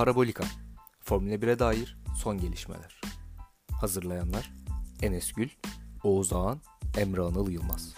Parabolika Formula 1'e dair son gelişmeler. Hazırlayanlar Enes Gül, Oğuz Ağan, Emre Anıl Yılmaz.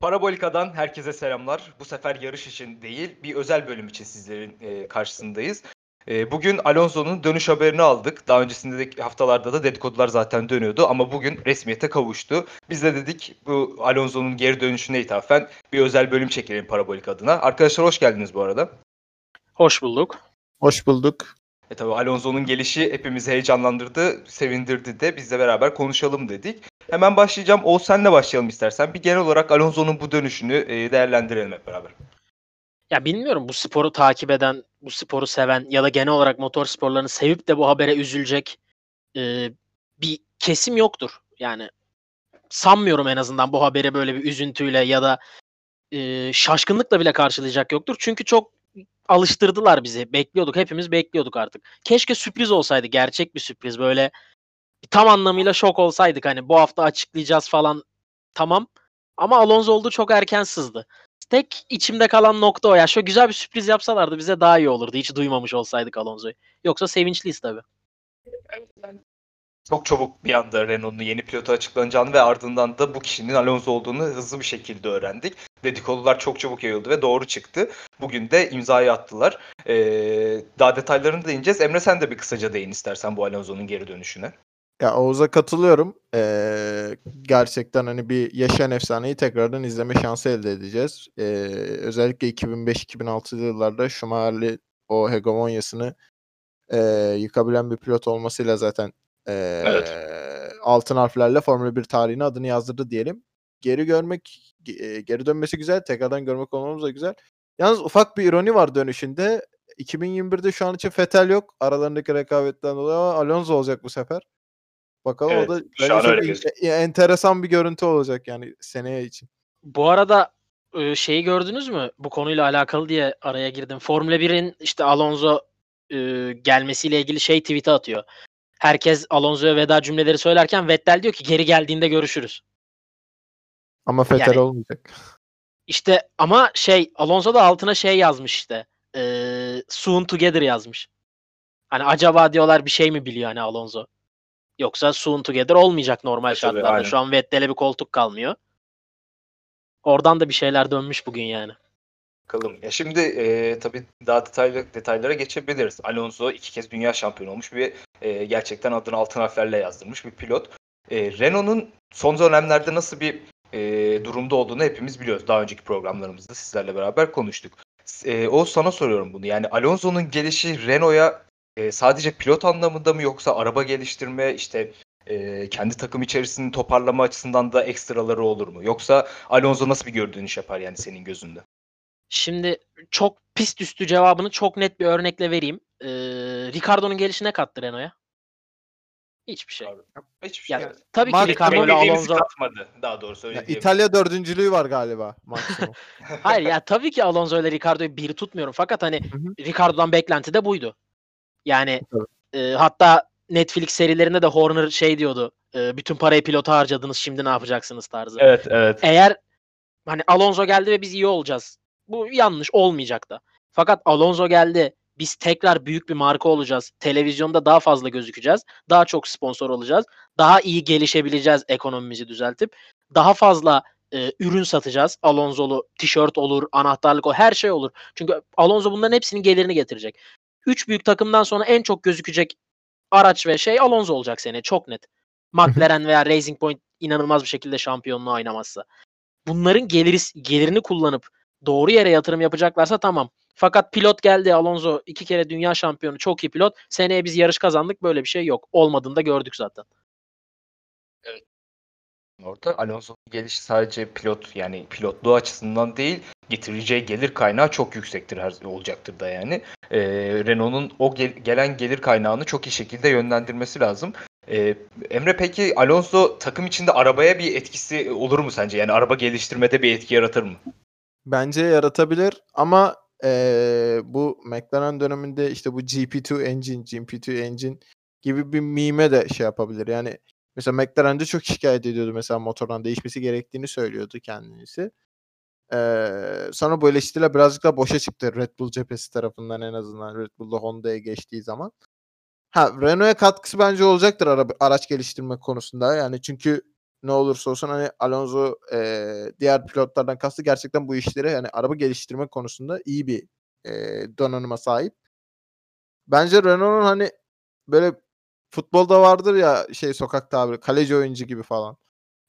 Parabolika'dan herkese selamlar. Bu sefer yarış için değil, bir özel bölüm için sizlerin e, karşısındayız. E, bugün Alonso'nun dönüş haberini aldık. Daha öncesinde de haftalarda da dedikodular zaten dönüyordu ama bugün resmiyete kavuştu. Biz de dedik bu Alonso'nun geri dönüşüne ithafen bir özel bölüm çekelim Parabolik adına. Arkadaşlar hoş geldiniz bu arada. Hoş bulduk. Hoş bulduk. E tabii Alonso'nun gelişi hepimizi heyecanlandırdı, sevindirdi de bizle beraber konuşalım dedik. Hemen başlayacağım. Oğuz senle başlayalım istersen. Bir genel olarak Alonso'nun bu dönüşünü e, değerlendirelim hep beraber. Ya bilmiyorum bu sporu takip eden, bu sporu seven ya da genel olarak motor sporlarını sevip de bu habere üzülecek e, bir kesim yoktur. Yani sanmıyorum en azından bu haberi böyle bir üzüntüyle ya da e, şaşkınlıkla bile karşılayacak yoktur. Çünkü çok alıştırdılar bizi. Bekliyorduk. Hepimiz bekliyorduk artık. Keşke sürpriz olsaydı. Gerçek bir sürpriz. Böyle tam anlamıyla şok olsaydık. Hani bu hafta açıklayacağız falan. Tamam. Ama Alonso oldu çok erken sızdı. Tek içimde kalan nokta o ya. Şu güzel bir sürpriz yapsalardı bize daha iyi olurdu. Hiç duymamış olsaydık Alonso'yu. Yoksa sevinçliyiz tabii. Çok çabuk bir anda Renault'un yeni pilotu açıklanacağını ve ardından da bu kişinin Alonso olduğunu hızlı bir şekilde öğrendik. Dedikodular çok çabuk yayıldı ve doğru çıktı. Bugün de imzayı attılar. Ee, daha detaylarını değineceğiz. Emre sen de bir kısaca değin istersen bu Alonso'nun geri dönüşüne. Ya Oğuz'a katılıyorum. Ee, gerçekten hani bir yaşayan efsaneyi tekrardan izleme şansı elde edeceğiz. Ee, özellikle 2005-2006 yıllarda Schumacher'li o hegemonyasını e, yıkabilen bir pilot olmasıyla zaten e, Evet. altın harflerle Formula 1 tarihine adını yazdırdı diyelim. Geri görmek, ge- geri dönmesi güzel. Tekrardan görmek olmamız da güzel. Yalnız ufak bir ironi var dönüşünde. 2021'de şu an için Vettel yok. Aralarındaki rekabetten dolayı ama Alonso olacak bu sefer. Bakalım Evet, o da şu an öyle en- enteresan bir görüntü olacak yani seneye için. Bu arada şeyi gördünüz mü? Bu konuyla alakalı diye araya girdim. Formula 1'in işte Alonso gelmesiyle ilgili şey tweet'i atıyor. Herkes Alonso'ya veda cümleleri söylerken Vettel diyor ki geri geldiğinde görüşürüz. Ama Vettel Yani- olmayacak. İşte ama şey Alonso da altına şey yazmış işte. E, soon together yazmış. Hani acaba diyorlar bir şey mi biliyor hani Alonso? Yoksa soon together olmayacak normal E, tabii, şartlarda. aynen. Şu an Vettel'e bir koltuk kalmıyor. Oradan da bir şeyler dönmüş bugün yani. Bakalım. Ya şimdi e, tabii daha detaylı detaylara geçebiliriz. Alonso iki kez dünya şampiyonu olmuş ve e, gerçekten adını altın harflerle yazdırmış bir pilot. E, Renault'un son dönemlerde nasıl bir e, durumda olduğunu hepimiz biliyoruz. Daha önceki programlarımızda sizlerle beraber konuştuk. E, o sana soruyorum bunu. Yani Alonso'nun gelişi Renault'a e, sadece pilot anlamında mı yoksa araba geliştirme işte e, kendi takım içerisini toparlama açısından da ekstraları olur mu? Yoksa Alonso nasıl bir geri dönüş yapar yani senin gözünde? Şimdi çok pist üstü cevabını çok net bir örnekle vereyim. Ee, Ricardo'nun gelişi ne kattı Renault'a? Hiçbir şey. Hiçbir şey. Yani evet. tabii ki Mark- Ricardo ile Alonso katmadı. Daha doğrusu öyle Ya diyelim. İtalya dördüncülüğü var galiba maksimum. Hayır ya tabii ki Alonso ile Ricardo'yu bir tutmuyorum. Fakat hani. Ricardo'dan beklenti de buydu. Yani e, hatta Netflix serilerinde de Horner şey diyordu. e, bütün parayı pilota harcadınız şimdi ne yapacaksınız tarzı. Evet evet. Eğer hani Alonso geldi ve biz iyi olacağız. Bu yanlış olmayacak da. Fakat Alonso geldi. Biz tekrar büyük bir marka olacağız. Televizyonda daha fazla gözükeceğiz. Daha çok sponsor olacağız. Daha iyi gelişebileceğiz ekonomimizi düzeltip. Daha fazla e, ürün satacağız. Alonso'lu tişört olur, anahtarlık o her şey olur. Çünkü Alonso bunların hepsinin gelirini getirecek. Üç büyük takımdan sonra en çok gözükecek araç ve şey Alonso olacak sene çok net. McLaren veya Racing Point inanılmaz bir şekilde şampiyonluğu oynamazsa bunların geliri, gelirini kullanıp doğru yere yatırım yapacaklarsa tamam. Fakat pilot geldi Alonso iki kere dünya şampiyonu çok iyi pilot. Seneye biz yarış kazandık böyle bir şey yok. Olmadığını da gördük zaten. Orada Alonso'nun gelişi sadece pilot yani pilotluğu açısından değil getireceği gelir kaynağı çok yüksektir her olacaktır da yani. Ee, Renault'un o gel- gelen gelir kaynağını çok iyi şekilde yönlendirmesi lazım. Ee, Emre peki Alonso takım içinde arabaya bir etkisi olur mu sence? Yani araba geliştirmede bir etki yaratır mı? Bence yaratabilir ama eee, bu McLaren döneminde işte bu GP2 engine, GP2 engine gibi bir mime de şey yapabilir. Yani Mesela McLaren'de çok şikayet ediyordu mesela motordan değişmesi gerektiğini söylüyordu kendisi. Ee, sonra bu eleştiriler birazcık daha boşa çıktı Red Bull cephesi tarafından en azından Red Bull'da Honda'ya geçtiği zaman. Ha Renault'a katkısı bence olacaktır araba, araç geliştirme konusunda. Yani çünkü ne olursa olsun hani Alonso e, diğer pilotlardan kastı gerçekten bu işleri yani araba geliştirme konusunda iyi bir e, donanıma sahip. Bence Renault'un hani böyle futbolda vardır ya şey sokak tabiri kaleci oyuncu gibi falan.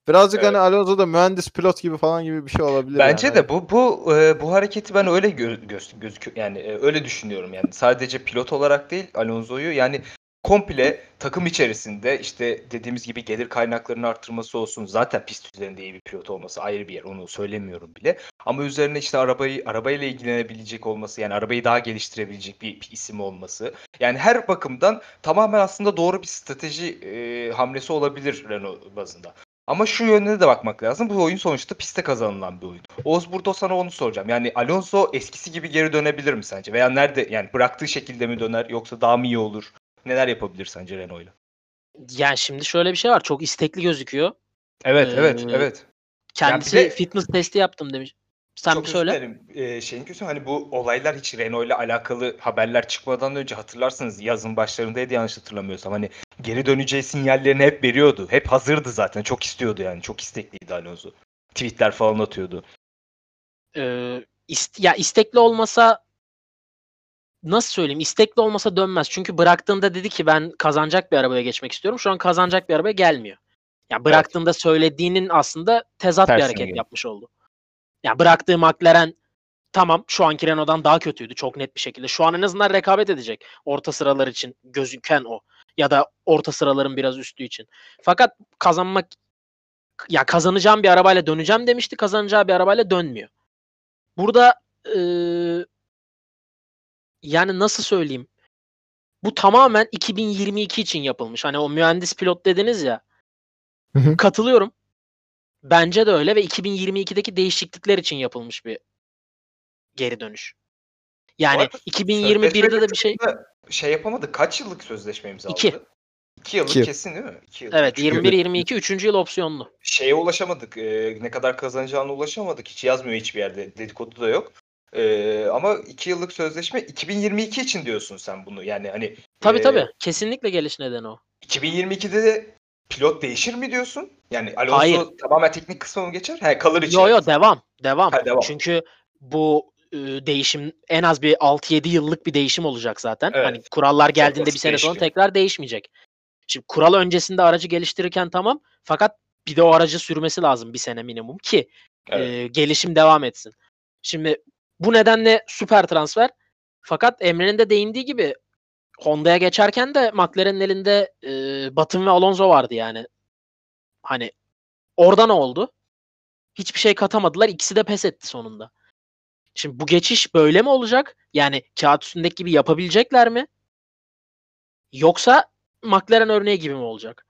Birazcık Evet. hani Alonso da mühendis pilot gibi falan gibi bir şey olabilir Bence yani. de bu bu e, bu hareketi ben öyle gö- göz gözüküyor yani e, öyle düşünüyorum yani sadece pilot olarak değil Alonso'yu yani komple takım içerisinde işte dediğimiz gibi gelir kaynaklarını arttırması olsun zaten pist üzerinde iyi bir pilot olması ayrı bir yer onu söylemiyorum bile ama üzerine işte arabayı arabayla ilgilenebilecek olması yani arabayı daha geliştirebilecek bir, bir isim olması yani her bakımdan tamamen aslında doğru bir strateji e, hamlesi olabilir Renault bazında. Ama şu yönüne de bakmak lazım. Bu oyun sonuçta pistte kazanılan bir oyun. Oğuz burada sana onu soracağım. Yani Alonso eskisi gibi geri dönebilir mi sence? Veya nerede yani bıraktığı şekilde mi döner yoksa daha mı iyi olur? Neler yapabilir sence Renault'la? Yani şimdi şöyle bir şey var. Çok istekli gözüküyor. Evet, Ee, evet, evet. Kendisi de- fitness testi yaptım demiş. Sen Çok bir söyle. isterim. Ee, şeyin kötü hani bu olaylar hiç Renault ile alakalı haberler çıkmadan önce hatırlarsınız yazın başlarındaydı yanlış hatırlamıyorsam. Hani geri döneceği sinyallerini hep veriyordu. Hep hazırdı zaten. Çok istiyordu yani. Çok istekliydi Alonso. Tweetler falan atıyordu. Ee, ist- ya istekli olmasa nasıl söyleyeyim? İstekli olmasa dönmez. Çünkü bıraktığında dedi ki ben kazanacak bir arabaya geçmek istiyorum. Şu an kazanacak bir arabaya gelmiyor. Ya bıraktığında söylediğinin aslında tezat bir Tersine hareket geliyor. yapmış oldu. Ya bıraktığı McLaren tamam şu anki Renault'dan daha kötüydü çok net bir şekilde. Şu an en azından rekabet edecek. Orta sıralar için gözüken o. Ya da orta sıraların biraz üstü için. Fakat kazanmak ya kazanacağım bir arabayla döneceğim demişti. Kazanacağı bir arabayla dönmüyor. Burada eee, yani nasıl söyleyeyim? Bu tamamen 2022 için yapılmış. Hani o mühendis pilot dediniz ya. Hı hı. Katılıyorum. Bence de öyle ve 2022'deki değişiklikler için yapılmış bir geri dönüş. Yani Bu arada 2021'de de bir şey şey yapamadı. Kaç yıllık sözleşme imzaladı? İki. İki yıllık İki kesin değil mi? İki yıl. evet Çünkü 21 22 3. yıl opsiyonlu. Şeye ulaşamadık. e, ne kadar kazanacağına ulaşamadık. Hiç yazmıyor hiçbir yerde. Dedikodu da yok. E, ama iki yıllık sözleşme 2022 için diyorsun sen bunu. Yani hani Tabii e, tabii. Kesinlikle geliş nedeni o. 2022'de de pilot değişir mi diyorsun? Yani Alonso Hayır. tamamen teknik kısmı mı geçer? He, kalır içeride. Yo yo devam. Devam. Ha, devam. Çünkü bu e, değişim en az bir 6-7 yıllık bir değişim olacak zaten. Evet. Hani kurallar geldiğinde bir basit sene sonra tekrar değişmeyecek. Şimdi kural öncesinde aracı geliştirirken tamam fakat bir de o aracı sürmesi lazım bir sene minimum ki Evet. e, gelişim devam etsin. Şimdi bu nedenle süper transfer. Fakat Emre'nin de değindiği gibi Honda'ya geçerken de McLaren'in elinde e, Batın ve Alonso vardı yani. Hani orada ne oldu? Hiçbir şey katamadılar. İkisi de pes etti sonunda. Şimdi bu geçiş böyle mi olacak? Yani kağıt üstündeki gibi yapabilecekler mi? Yoksa McLaren örneği gibi mi olacak?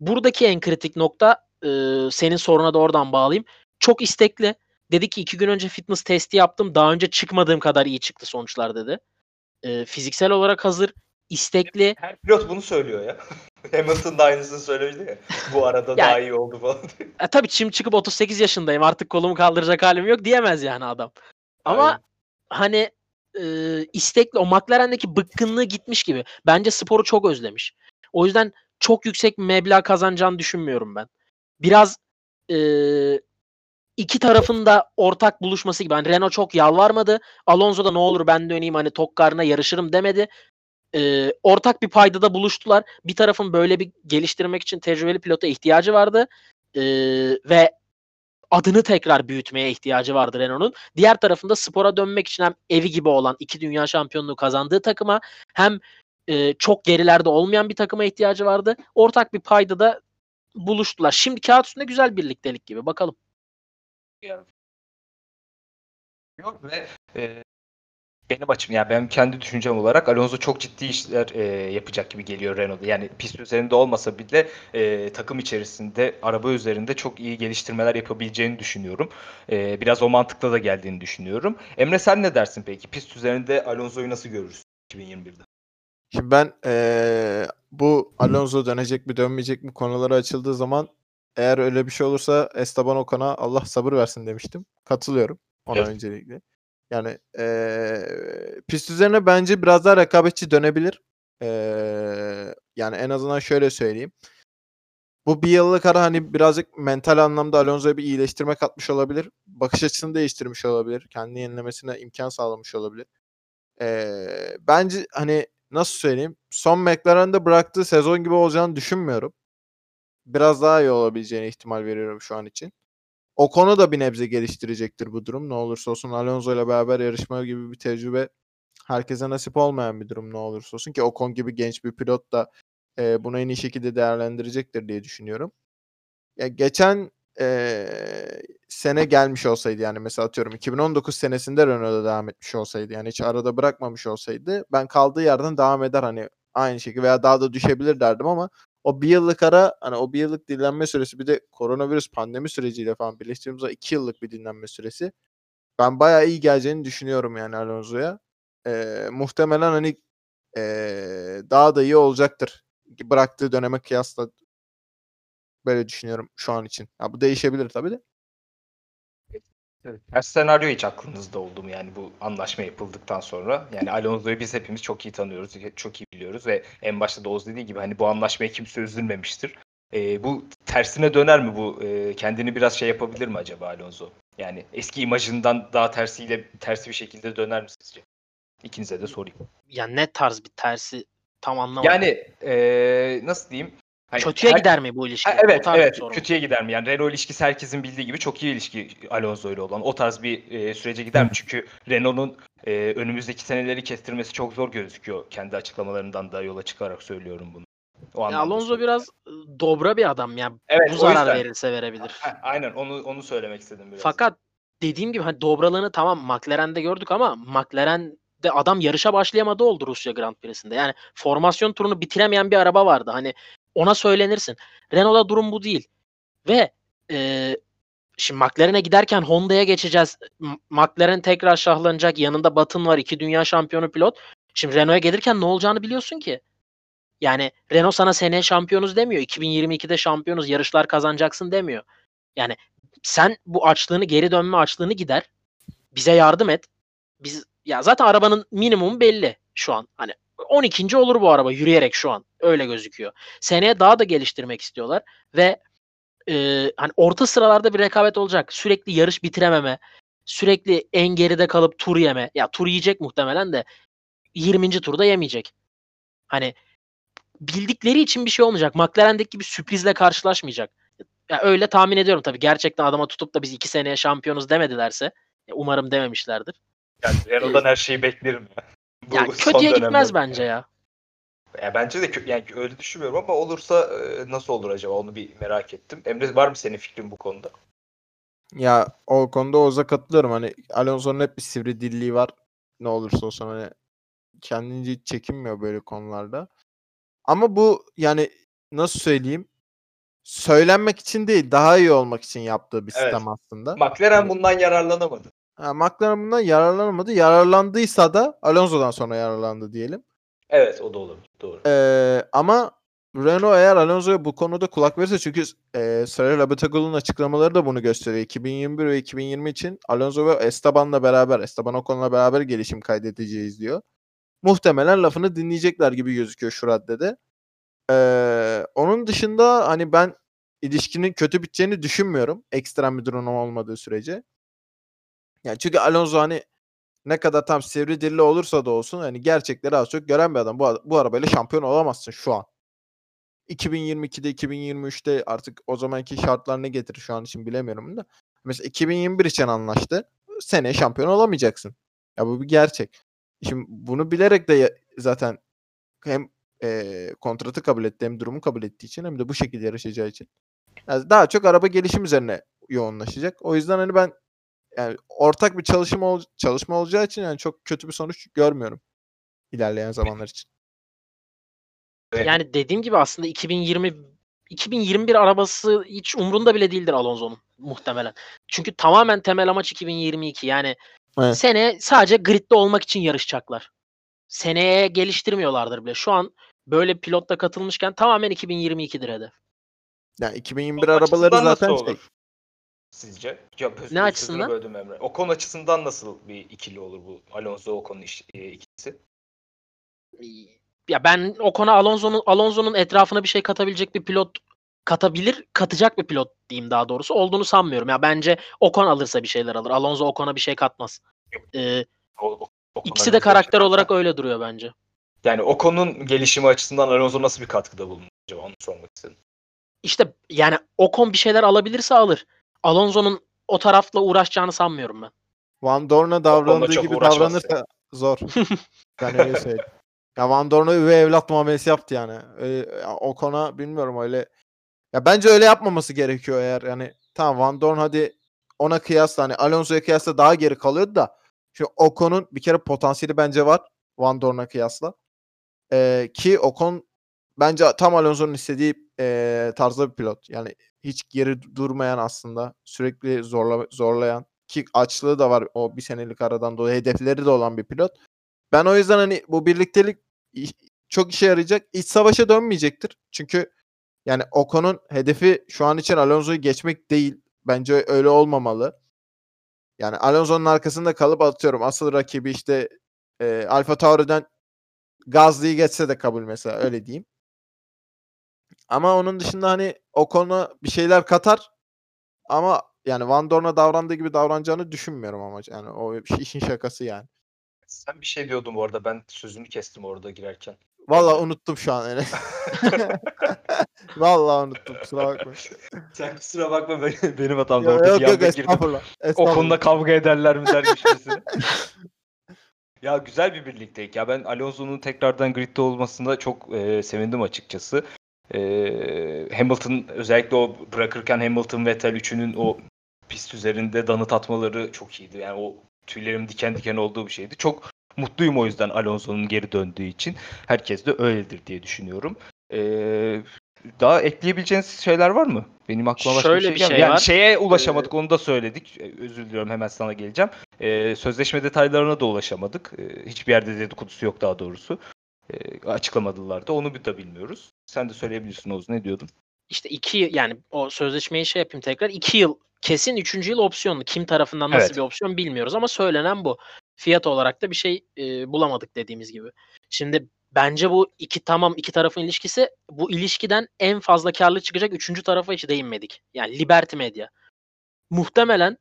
Buradaki en kritik nokta e, senin soruna da oradan bağlayayım. Çok istekli. Dedi ki iki gün önce fitness testi yaptım. Daha önce çıkmadığım kadar iyi çıktı sonuçlar dedi. E, fiziksel olarak hazır. İstekli. Her pilot bunu söylüyor ya. Hamilton da aynısını söylemişti ya. Bu arada daha iyi oldu falan. E, tabii şimdi çıkıp 38 yaşındayım artık kolumu kaldıracak halim yok diyemez yani adam. Ama Aynen. hani e, istekli o McLaren'deki bıkkınlığı gitmiş gibi. Bence sporu çok özlemiş. O yüzden çok yüksek bir meblağ kazanacağını düşünmüyorum ben. Biraz e, iki tarafın da ortak buluşması gibi. Hani Renault çok yalvarmadı. Alonso da ne olur ben döneyim hani tok karnına yarışırım demedi. E, ortak bir paydada buluştular. Bir tarafın böyle bir geliştirmek için tecrübeli pilota ihtiyacı vardı. E, ve adını tekrar büyütmeye ihtiyacı vardı Renault'un. Diğer tarafında spora dönmek için hem evi gibi olan iki dünya şampiyonluğu kazandığı takıma hem e, çok gerilerde olmayan bir takıma ihtiyacı vardı. Ortak bir payda da buluştular. Şimdi kağıt üstünde güzel birliktelik gibi. Bakalım. Yok ve e, benim açım yani benim kendi düşüncem olarak Alonso çok ciddi işler e, yapacak gibi geliyor Renault'da. Yani pist üzerinde olmasa bile e, takım içerisinde araba üzerinde çok iyi geliştirmeler yapabileceğini düşünüyorum. E, biraz o mantıkla da geldiğini düşünüyorum. Emre sen ne dersin peki? Pist üzerinde Alonso'yu nasıl görürsün 2021'de? Şimdi ben eee, bu Alonso dönecek mi dönmeyecek mi konuları açıldığı zaman eğer öyle bir şey olursa Esteban Ocon'a Allah sabır versin demiştim. Katılıyorum ona Evet. öncelikle. Yani eee, pist üzerine bence biraz daha rekabetçi dönebilir. Eee, yani en azından şöyle söyleyeyim. Bu bir yıllık ara hani birazcık mental anlamda Alonso'ya bir iyileştirme katmış olabilir. Bakış açısını değiştirmiş olabilir. Kendini yenilemesine imkan sağlamış olabilir. Eee, bence hani nasıl söyleyeyim? Son McLaren'de bıraktığı sezon gibi olacağını düşünmüyorum. Biraz daha iyi olabileceğine ihtimal veriyorum şu an için. O konu da bir nebze geliştirecektir bu durum. Ne olursa olsun Alonso ile beraber yarışma gibi bir tecrübe herkese nasip olmayan bir durum ne olursa olsun ki Ocon gibi genç bir pilot da eee, bunu en iyi şekilde değerlendirecektir diye düşünüyorum. Ya geçen eee, sene gelmiş olsaydı yani mesela atıyorum 2019 senesinde Renault'da devam etmiş olsaydı yani hiç arada bırakmamış olsaydı ben kaldığı yerden devam eder hani aynı şekilde veya daha da düşebilir derdim ama o bir yıllık ara hani o bir yıllık dinlenme süresi bir de koronavirüs pandemi süreciyle falan birleştirdiğimizde iki yıllık bir dinlenme süresi ben bayağı iyi geleceğini düşünüyorum yani Alonso'ya. Eee, muhtemelen hani eee, daha da iyi olacaktır. Bıraktığı döneme kıyasla böyle düşünüyorum şu an için. Ya bu değişebilir tabii de. Her senaryo hiç aklınızda oldu mu yani bu anlaşma yapıldıktan sonra? Yani Alonso'yu biz hepimiz çok iyi tanıyoruz, çok iyi biliyoruz ve en başta da Oğuz dediği gibi hani bu anlaşmaya kimse üzülmemiştir. Ee, bu tersine döner mi bu? Ee, kendini biraz şey yapabilir mi acaba Alonso? Yani eski imajından daha tersiyle tersi bir şekilde döner mi sizce? İkinize de sorayım. Ya ne tarz bir tersi tam anlamadım. Yani ee, nasıl diyeyim? Hani Kötüye her- gider mi bu ilişki? Ha, evet evet kötüye gider mi? Yani Renault ilişkisi herkesin bildiği gibi çok iyi ilişki Alonso ile olan. O tarz bir e, sürece gider mi? Çünkü Renault'un e, önümüzdeki seneleri kestirmesi çok zor gözüküyor. Kendi açıklamalarından da yola çıkarak söylüyorum bunu. O Ya Alonso söylüyorum. biraz ıı, dobra bir adam ya. Evet, bu zarar yüzden. verirse verebilir. Ha, aynen onu onu söylemek istedim biraz. Fakat dediğim gibi hani dobralığını tamam McLaren'de gördük ama McLaren'de adam yarışa başlayamadı oldu Rusya Grand Prix'sinde. Yani formasyon turunu bitiremeyen bir araba vardı. Hani ona söylenirsin. Renault'da durum bu değil. Ve e, şimdi McLaren'e giderken Honda'ya geçeceğiz. McLaren tekrar şahlanacak. Yanında Batın var. iki dünya şampiyonu pilot. Şimdi Renault'a gelirken ne olacağını biliyorsun ki. Yani Renault sana seneye şampiyonuz demiyor. 2022'de şampiyonuz yarışlar kazanacaksın demiyor. Yani sen bu açlığını geri dönme açlığını gider. Bize yardım et. Biz ya zaten arabanın minimumu belli şu an. Hani 12. olur bu araba yürüyerek şu an. Öyle gözüküyor. Seneye daha da geliştirmek istiyorlar ve e, hani orta sıralarda bir rekabet olacak. Sürekli yarış bitirememe, sürekli en geride kalıp tur yeme. Ya tur yiyecek muhtemelen de 20. turda yemeyecek. Hani bildikleri için bir şey olmayacak. McLaren'deki gibi sürprizle karşılaşmayacak. Ya öyle tahmin ediyorum tabii. Gerçekten adama tutup da biz iki seneye şampiyonuz demedilerse ya umarım dememişlerdir. yani Renault'dan her şeyi beklerim. Ya. Bu Yani son kötüye dönemde. gitmez bence ya. Ya bence de kö- yani öyle düşünmüyorum ama olursa e, nasıl olur acaba onu bir merak ettim. Emre var mı senin fikrin bu konuda? Ya o konuda Oğuz'a katılıyorum. Hani Alonso'nun hep bir sivri dilliği var. Ne olursa olsun hani kendince hiç çekinmiyor böyle konularda. Ama bu yani nasıl söyleyeyim? Söylenmek için değil, daha iyi olmak için yaptığı bir Evet. sistem aslında. McLaren bundan yararlanamadı. Ha, McLaren bundan yararlanamadı. Yararlandıysa da Alonso'dan sonra yararlandı diyelim. Evet o da olur. Doğru. Ee, ama Renault eğer Alonso'ya bu konuda kulak verirse çünkü e, Cyril Abiteboul'un açıklamaları da bunu gösteriyor. 2021 ve 2020 için Alonso ve Esteban'la beraber, Esteban Ocon'la beraber gelişim kaydedeceğiz diyor. Muhtemelen lafını dinleyecekler gibi gözüküyor şu raddede. Ee, onun dışında hani ben ilişkinin kötü biteceğini düşünmüyorum. Ekstrem bir durum olmadığı sürece. Yani çünkü Alonso hani ne kadar tam sivri dilli olursa da olsun hani gerçekleri az çok gören bir adam. Bu, bu arabayla şampiyon olamazsın şu an. 2022'de 2023'te artık o zamanki şartlar ne getirir şu an için bilemiyorum da. Mesela 2021 için anlaştı. Seneye şampiyon olamayacaksın. Ya bu bir gerçek. Şimdi bunu bilerek de zaten hem eee, kontratı kabul etti hem durumu kabul ettiği için hem de bu şekilde yarışacağı için. Yani daha çok araba gelişim üzerine yoğunlaşacak. O yüzden hani ben yani ortak bir çalışma ol- çalışma olacağı için yani çok kötü bir sonuç görmüyorum ilerleyen zamanlar için. Evet. Yani dediğim gibi aslında 2020 2021 arabası hiç umrunda bile değildir Alonso'nun muhtemelen. Çünkü tamamen temel amaç 2022. Yani Evet. sene sadece gridde olmak için yarışacaklar. seneye geliştirmiyorlardır bile. Şu an böyle pilotla katılmışken tamamen 2022'dir hedef. Yani 2021 Ocon arabaları zaten şey. Sizce? Ya, Ne açısından? Böldüm Emre. Ocon açısından nasıl bir ikili olur bu Alonso Ocon'un iş- e, ikilisi? Ya ben o konu Alonso'nun Alonso'nun etrafına bir şey katabilecek bir pilot katabilir, katacak bir pilot diyeyim daha doğrusu olduğunu sanmıyorum. Ya bence Ocon alırsa bir şeyler alır. Alonso Ocon'a bir şey katmaz. Ee, O- o- Ocon'a ikisi de karakter şey- olarak öyle duruyor bence. Yani Ocon'un gelişimi açısından Alonso nasıl bir katkıda bulunur acaba onu sormak istedim. İşte yani Ocon bir şeyler alabilirse alır. Alonso'nun o tarafla uğraşacağını sanmıyorum ben. Van Dorn'a davrandığı gibi uğraşmaz davranırsa zor. ben öyle söyleyeyim. Ya Van Dorn'a üvey evlat muamelesi yaptı yani. Öyle, ya o konu bilmiyorum öyle. Ya bence öyle yapmaması gerekiyor eğer yani tamam Van Dorn hadi ona kıyasla hani Alonso'ya kıyasla daha geri kalıyordu da şu Ocon'un bir kere potansiyeli bence var Van Dorn'a kıyasla. Ee, ki Ocon bence tam Alonso'nun istediği ee, tarzda bir pilot. Yani hiç geri durmayan aslında sürekli zorla, zorlayan ki açlığı da var o bir senelik aradan dolayı hedefleri de olan bir pilot. Ben o yüzden hani bu birliktelik çok işe yarayacak. İç savaşa dönmeyecektir. Çünkü yani Ocon'un hedefi şu an için Alonso'yu geçmek değil. Bence öyle olmamalı. Yani Alonso'nun arkasında kalıp atıyorum. Asıl rakibi işte e, Alfa Tauri'den Gazli'yi geçse de kabul mesela öyle diyeyim. Ama onun dışında hani Ocon'a bir şeyler katar ama yani Van Dorn'a davrandığı gibi davranacağını düşünmüyorum ama yani o işin şakası yani. Sen bir şey diyordun bu arada ben sözünü kestim orada girerken. Vallahi unuttum şu an Enes. Vallahi unuttum kusura bakma. Sen kusura bakma benim, benim hatam. Orada yok, yok girdim. estağfurullah. O estağfurullah. konuda kavga ederler mi dermişçesine. ya güzel bir birliktelik. Ya ben Alonso'nun tekrardan gridde olmasında çok e, sevindim açıkçası. E, Hamilton özellikle o bırakırken Hamilton Vettel üçünün o pist üzerinde danıt atmaları çok iyiydi. Yani o tüylerim diken diken olduğu bir şeydi. Çok mutluyum o yüzden Alonso'nun geri döndüğü için. Herkes de öyledir diye düşünüyorum. E, daha ekleyebileceğiniz şeyler var mı? Benim aklıma başka Şöyle bir bir şey, şey gelmedi. Yani var. şeye ulaşamadık onu da söyledik. E, Özür diliyorum hemen sana geleceğim. E, sözleşme detaylarına da ulaşamadık. E, hiçbir yerde dedikodusu yok daha doğrusu. E, açıklamadılar da onu bir de bilmiyoruz. Sen de söyleyebilirsin Oğuz ne diyordun? İşte iki yani o sözleşmeyi şey yapayım tekrar. iki yıl kesin üçüncü yıl opsiyonlu. Kim tarafından nasıl Evet. bir opsiyon bilmiyoruz ama söylenen bu. Fiyat olarak da bir şey e, bulamadık dediğimiz gibi. Şimdi bence bu iki tamam iki tarafın ilişkisi bu ilişkiden en fazla karlı çıkacak üçüncü tarafa hiç değinmedik. Yani Liberty Media. Muhtemelen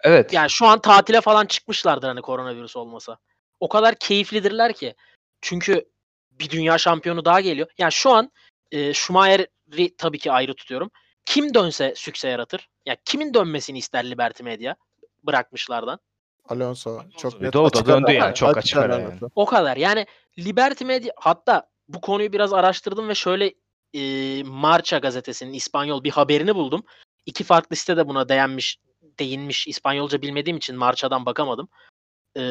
Evet. yani şu an tatile falan çıkmışlardır hani koronavirüs olmasa. O kadar keyiflidirler ki. Çünkü bir dünya şampiyonu daha geliyor. Yani şu an e, Schumacher'i tabii ki ayrı tutuyorum. Kim dönse sükse yaratır. Ya kimin dönmesini ister Liberty Media bırakmışlardan. Alonso çok net o da döndü yani, çok açık açık ara yani. O kadar. Yani Liberty Media hatta bu konuyu biraz araştırdım ve şöyle e, Marca gazetesinin İspanyol bir haberini buldum. İki farklı site de buna değinmiş, değinmiş. İspanyolca bilmediğim için Marca'dan bakamadım. E,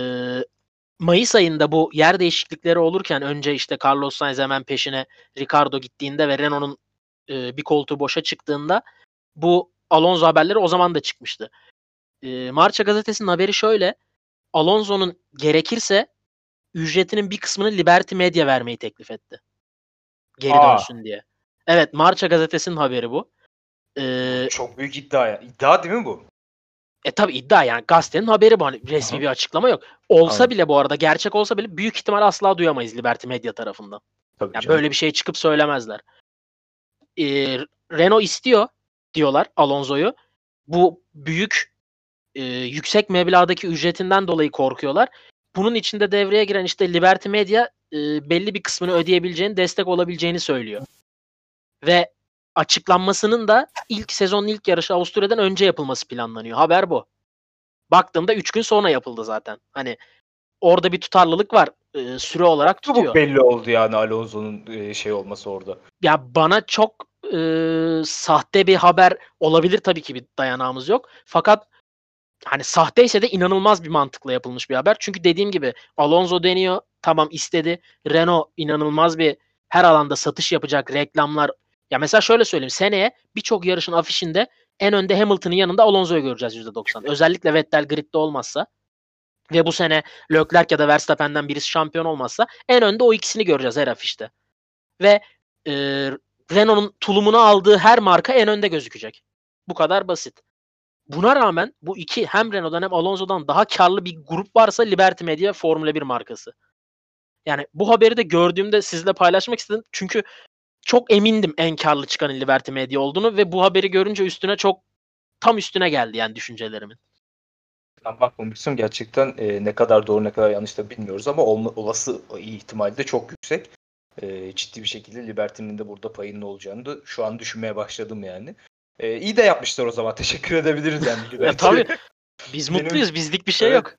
Mayıs ayında bu yer değişiklikleri olurken önce işte Carlos Sainz hemen peşine Ricardo gittiğinde ve Renault'un e, bir koltuğu boşa çıktığında bu Alonso haberleri o zaman da çıkmıştı. E, Marca gazetesinin haberi şöyle. Alonso'nun gerekirse ücretinin bir kısmını Liberty Media vermeyi teklif etti. Geri Aa. dönsün diye. Evet Marca gazetesinin haberi bu. Ee, Çok büyük iddia ya. İddia değil mi bu? E tabi iddia yani gazetenin haberi bu. Hani resmi Aha. bir açıklama yok. Olsa Anladım. bile bu arada gerçek olsa bile büyük ihtimal asla duyamayız Liberty Media tarafından. Tabii Yani canım. böyle bir şey çıkıp söylemezler. Ee, Renault istiyor diyorlar Alonso'yu. Bu büyük e, yüksek meblağdaki ücretinden dolayı korkuyorlar. Bunun içinde devreye giren işte Liberty Media e, belli bir kısmını ödeyebileceğini, destek olabileceğini söylüyor. Ve açıklanmasının da ilk sezonun ilk yarışı Avusturya'dan önce yapılması planlanıyor. Haber bu. Baktığımda 3 gün sonra yapıldı zaten. Hani orada bir tutarlılık var. e, süre olarak tutuyor. Çabuk belli oldu yani Alonso'nun e, şey olması orada. ya bana çok e, sahte bir haber olabilir tabii ki bir dayanağımız yok. Fakat hani sahteyse de inanılmaz bir mantıkla yapılmış bir haber. Çünkü dediğim gibi Alonso deniyor. Tamam istedi. Renault inanılmaz bir her alanda satış yapacak reklamlar. Ya mesela şöyle söyleyeyim. Seneye birçok yarışın afişinde en önde Hamilton'ın yanında Alonso'yu göreceğiz %90. Özellikle Vettel gridde olmazsa. ve bu sene Leclerc ya da Verstappen'den birisi şampiyon olmazsa en önde o ikisini göreceğiz her afişte. Ve e, Renault'un tulumunu aldığı her marka en önde gözükecek. Bu kadar basit. Buna rağmen bu iki hem Renault'dan hem Alonso'dan daha karlı bir grup varsa Liberty Media Formula 1 markası. Yani bu haberi de gördüğümde sizle paylaşmak istedim. Çünkü çok emindim en karlı çıkan Liberty Media olduğunu ve bu haberi görünce üstüne çok tam üstüne geldi yani düşüncelerimin. Ben bakmamıştım gerçekten e, ne kadar doğru ne kadar yanlış da bilmiyoruz ama olma, olası ihtimali de çok yüksek. E, ciddi bir şekilde Liberty'nin de burada payının olacağını da şu an düşünmeye başladım yani. E, iyi de yapmışlar o zaman. Teşekkür edebiliriz yani. ya tabii. Biz mutluyuz. Bizlik bir şey Evet. yok.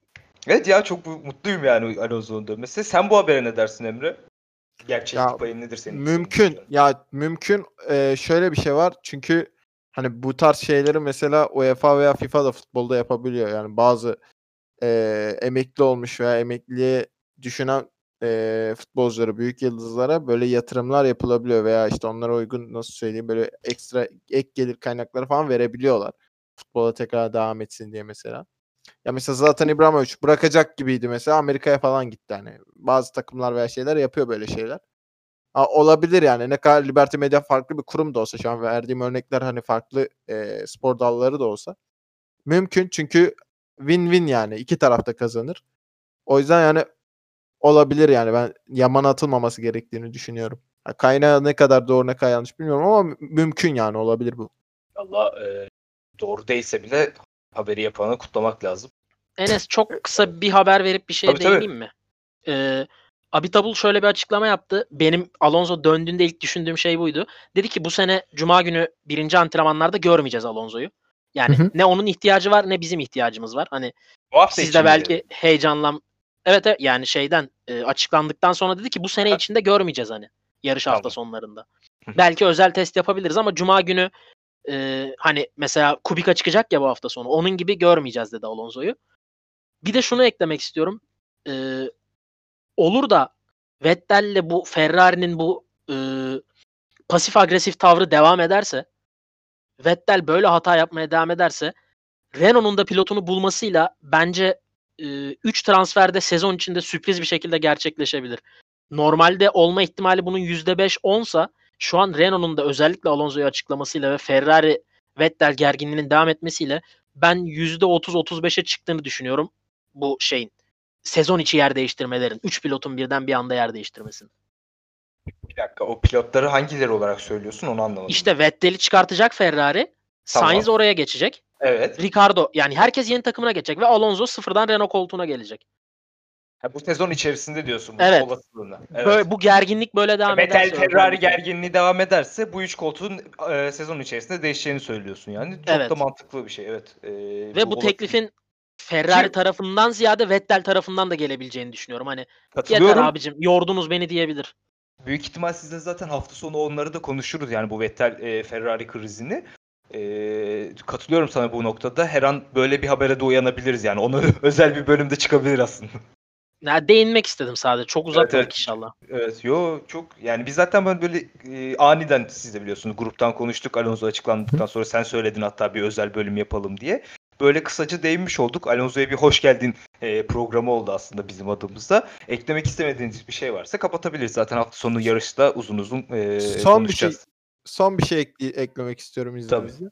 Evet ya çok mutluyum yani Alonso'nun dönmesi. Sen bu habere ne dersin Emre? Gerçeklik Ya, payı nedir senin? Mümkün. senin Ya mümkün. Ee, şöyle bir şey var. Çünkü hani bu tarz şeyleri mesela UEFA veya FIFA da futbolda yapabiliyor. Yani bazı ee, emekli olmuş veya emekliliğe düşünen ee, futbolculara, büyük yıldızlara böyle yatırımlar yapılabiliyor veya işte onlara uygun nasıl söyleyeyim böyle ekstra ek gelir kaynakları falan verebiliyorlar. Futbola tekrar devam etsin diye mesela. Ya mesela zaten İbrahimovic bırakacak gibiydi mesela Amerika'ya falan gitti hani. Bazı takımlar veya şeyler yapıyor böyle şeyler. Ha, olabilir yani ne kadar Liberty Media farklı bir kurum da olsa şu an verdiğim örnekler hani farklı e, spor dalları da olsa mümkün çünkü win-win yani iki tarafta kazanır. O yüzden yani olabilir yani ben yaman atılmaması gerektiğini düşünüyorum. Ha, kaynağı ne kadar doğru ne kadar yanlış bilmiyorum ama mü- mümkün yani olabilir bu. Allah e, doğru değilse bile haberi yapanı kutlamak lazım. Enes çok kısa bir haber verip bir şeye Tabii, tabii. değineyim mi? Ee, Abitabul şöyle bir açıklama yaptı. Benim Alonso döndüğünde ilk düşündüğüm şey buydu. Dedi ki bu sene Cuma günü birinci antrenmanlarda görmeyeceğiz Alonso'yu. Yani Hı hı. ne onun ihtiyacı var ne bizim ihtiyacımız var. Hani Bu hafta siz de belki heyecanlan Evet, evet yani şeyden e, açıklandıktan sonra dedi ki bu sene içinde görmeyeceğiz hani yarış hafta Tamam. sonlarında. Hı hı. belki özel test yapabiliriz ama cuma günü e, hani mesela Kubica çıkacak ya bu hafta sonu. Onun gibi görmeyeceğiz dedi Alonso'yu. Bir de şunu eklemek istiyorum. E, olur da Vettel'le bu Ferrari'nin bu e, pasif agresif tavrı devam ederse Vettel böyle hata yapmaya devam ederse Renault'un da pilotunu bulmasıyla bence 3 transferde sezon içinde sürpriz bir şekilde gerçekleşebilir. Normalde olma ihtimali bunun %5 onsa şu an Renault'un da özellikle Alonso'yu açıklamasıyla ve Ferrari Vettel gerginliğinin devam etmesiyle ben %30-35'e çıktığını düşünüyorum bu şeyin. Sezon içi yer değiştirmelerin. 3 pilotun birden bir anda yer değiştirmesinin. Bir dakika o pilotları hangileri olarak söylüyorsun onu anlamadım. İşte Vettel'i çıkartacak Ferrari. Tamam. Sainz oraya geçecek. Evet. Ricardo yani herkes yeni takımına geçecek ve Alonso sıfırdan Renault koltuğuna gelecek. Ha, bu sezon içerisinde diyorsun bu Evet. olasılığına. Evet. Böyle, bu gerginlik böyle devam Vettel ederse. Ferrari gerginliği devam ederse bu üç koltuğun e, sezon içerisinde değişeceğini söylüyorsun yani. Çok Evet. da mantıklı bir şey evet. E, Ve bu olasılık- teklifin Ferrari Ki- tarafından ziyade Vettel tarafından da gelebileceğini düşünüyorum. Hani yeter katılıyorum. abicim yordunuz beni diyebilir. Büyük ihtimal sizle zaten hafta sonu onları da konuşuruz yani bu Vettel e, Ferrari krizini. E, katılıyorum sana bu noktada. Her an böyle bir habere de uyanabiliriz yani. Onu özel bir bölümde çıkabilir aslında. Ya değinmek istedim sadece. Çok uzatmadık Evet, evet. inşallah. Evet yo çok yani biz zaten böyle, böyle e, aniden siz de biliyorsunuz gruptan konuştuk Alonso açıklandıktan sonra sen söyledin hatta bir özel bölüm yapalım diye. Böyle kısaca değinmiş olduk. Alonso'ya bir hoş geldin e, programı oldu aslında bizim adımızda. Eklemek istemediğiniz bir şey varsa kapatabiliriz. Zaten hafta sonu yarışta uzun uzun e, Son bir şey konuşacağız. son bir şey ekle- eklemek istiyorum izninizle.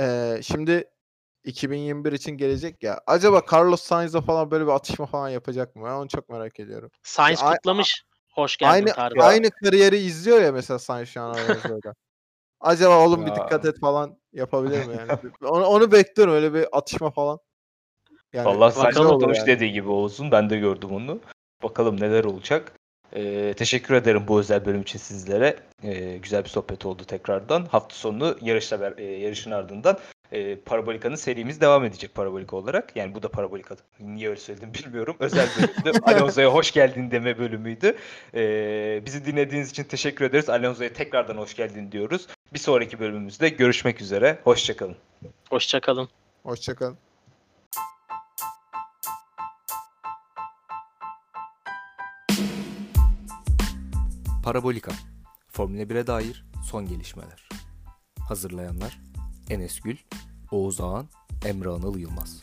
Ee, şimdi 2021 için gelecek ya. Acaba Carlos Sainz'la falan böyle bir atışma falan yapacak mı? Ben onu çok merak ediyorum. Sainz Ya, a- kutlamış. Hoş geldin aynı tarzı. aynı kariyeri izliyor ya mesela Sainz şu an. Acaba oğlum bir Ya. dikkat et falan yapabilir mi yani? onu, onu bekliyorum öyle bir atışma falan. Yani Vallahi bakalım Sainz olur kutlamış yani. dediği gibi olsun. Ben de gördüm onu. Bakalım neler olacak. Ee, teşekkür ederim bu özel bölüm için sizlere. Ee, güzel bir sohbet oldu tekrardan. Hafta sonu yarışla e, yarışın ardından e, Parabolika'nın serimiz devam edecek Parabolika olarak. Yani bu da Parabolika. Niye öyle söyledim bilmiyorum. Özel bölümdü. Alonso'ya hoş geldin deme bölümüydü. Ee, bizi dinlediğiniz için teşekkür ederiz. Alonso'ya tekrardan hoş geldin diyoruz. Bir sonraki bölümümüzde görüşmek üzere. Hoşçakalın. Hoşçakalın. Hoşçakalın. Parabolika. Formula 1'e dair son gelişmeler. Hazırlayanlar Enes Gül, Oğuz Ağan, Emre Anıl Yılmaz.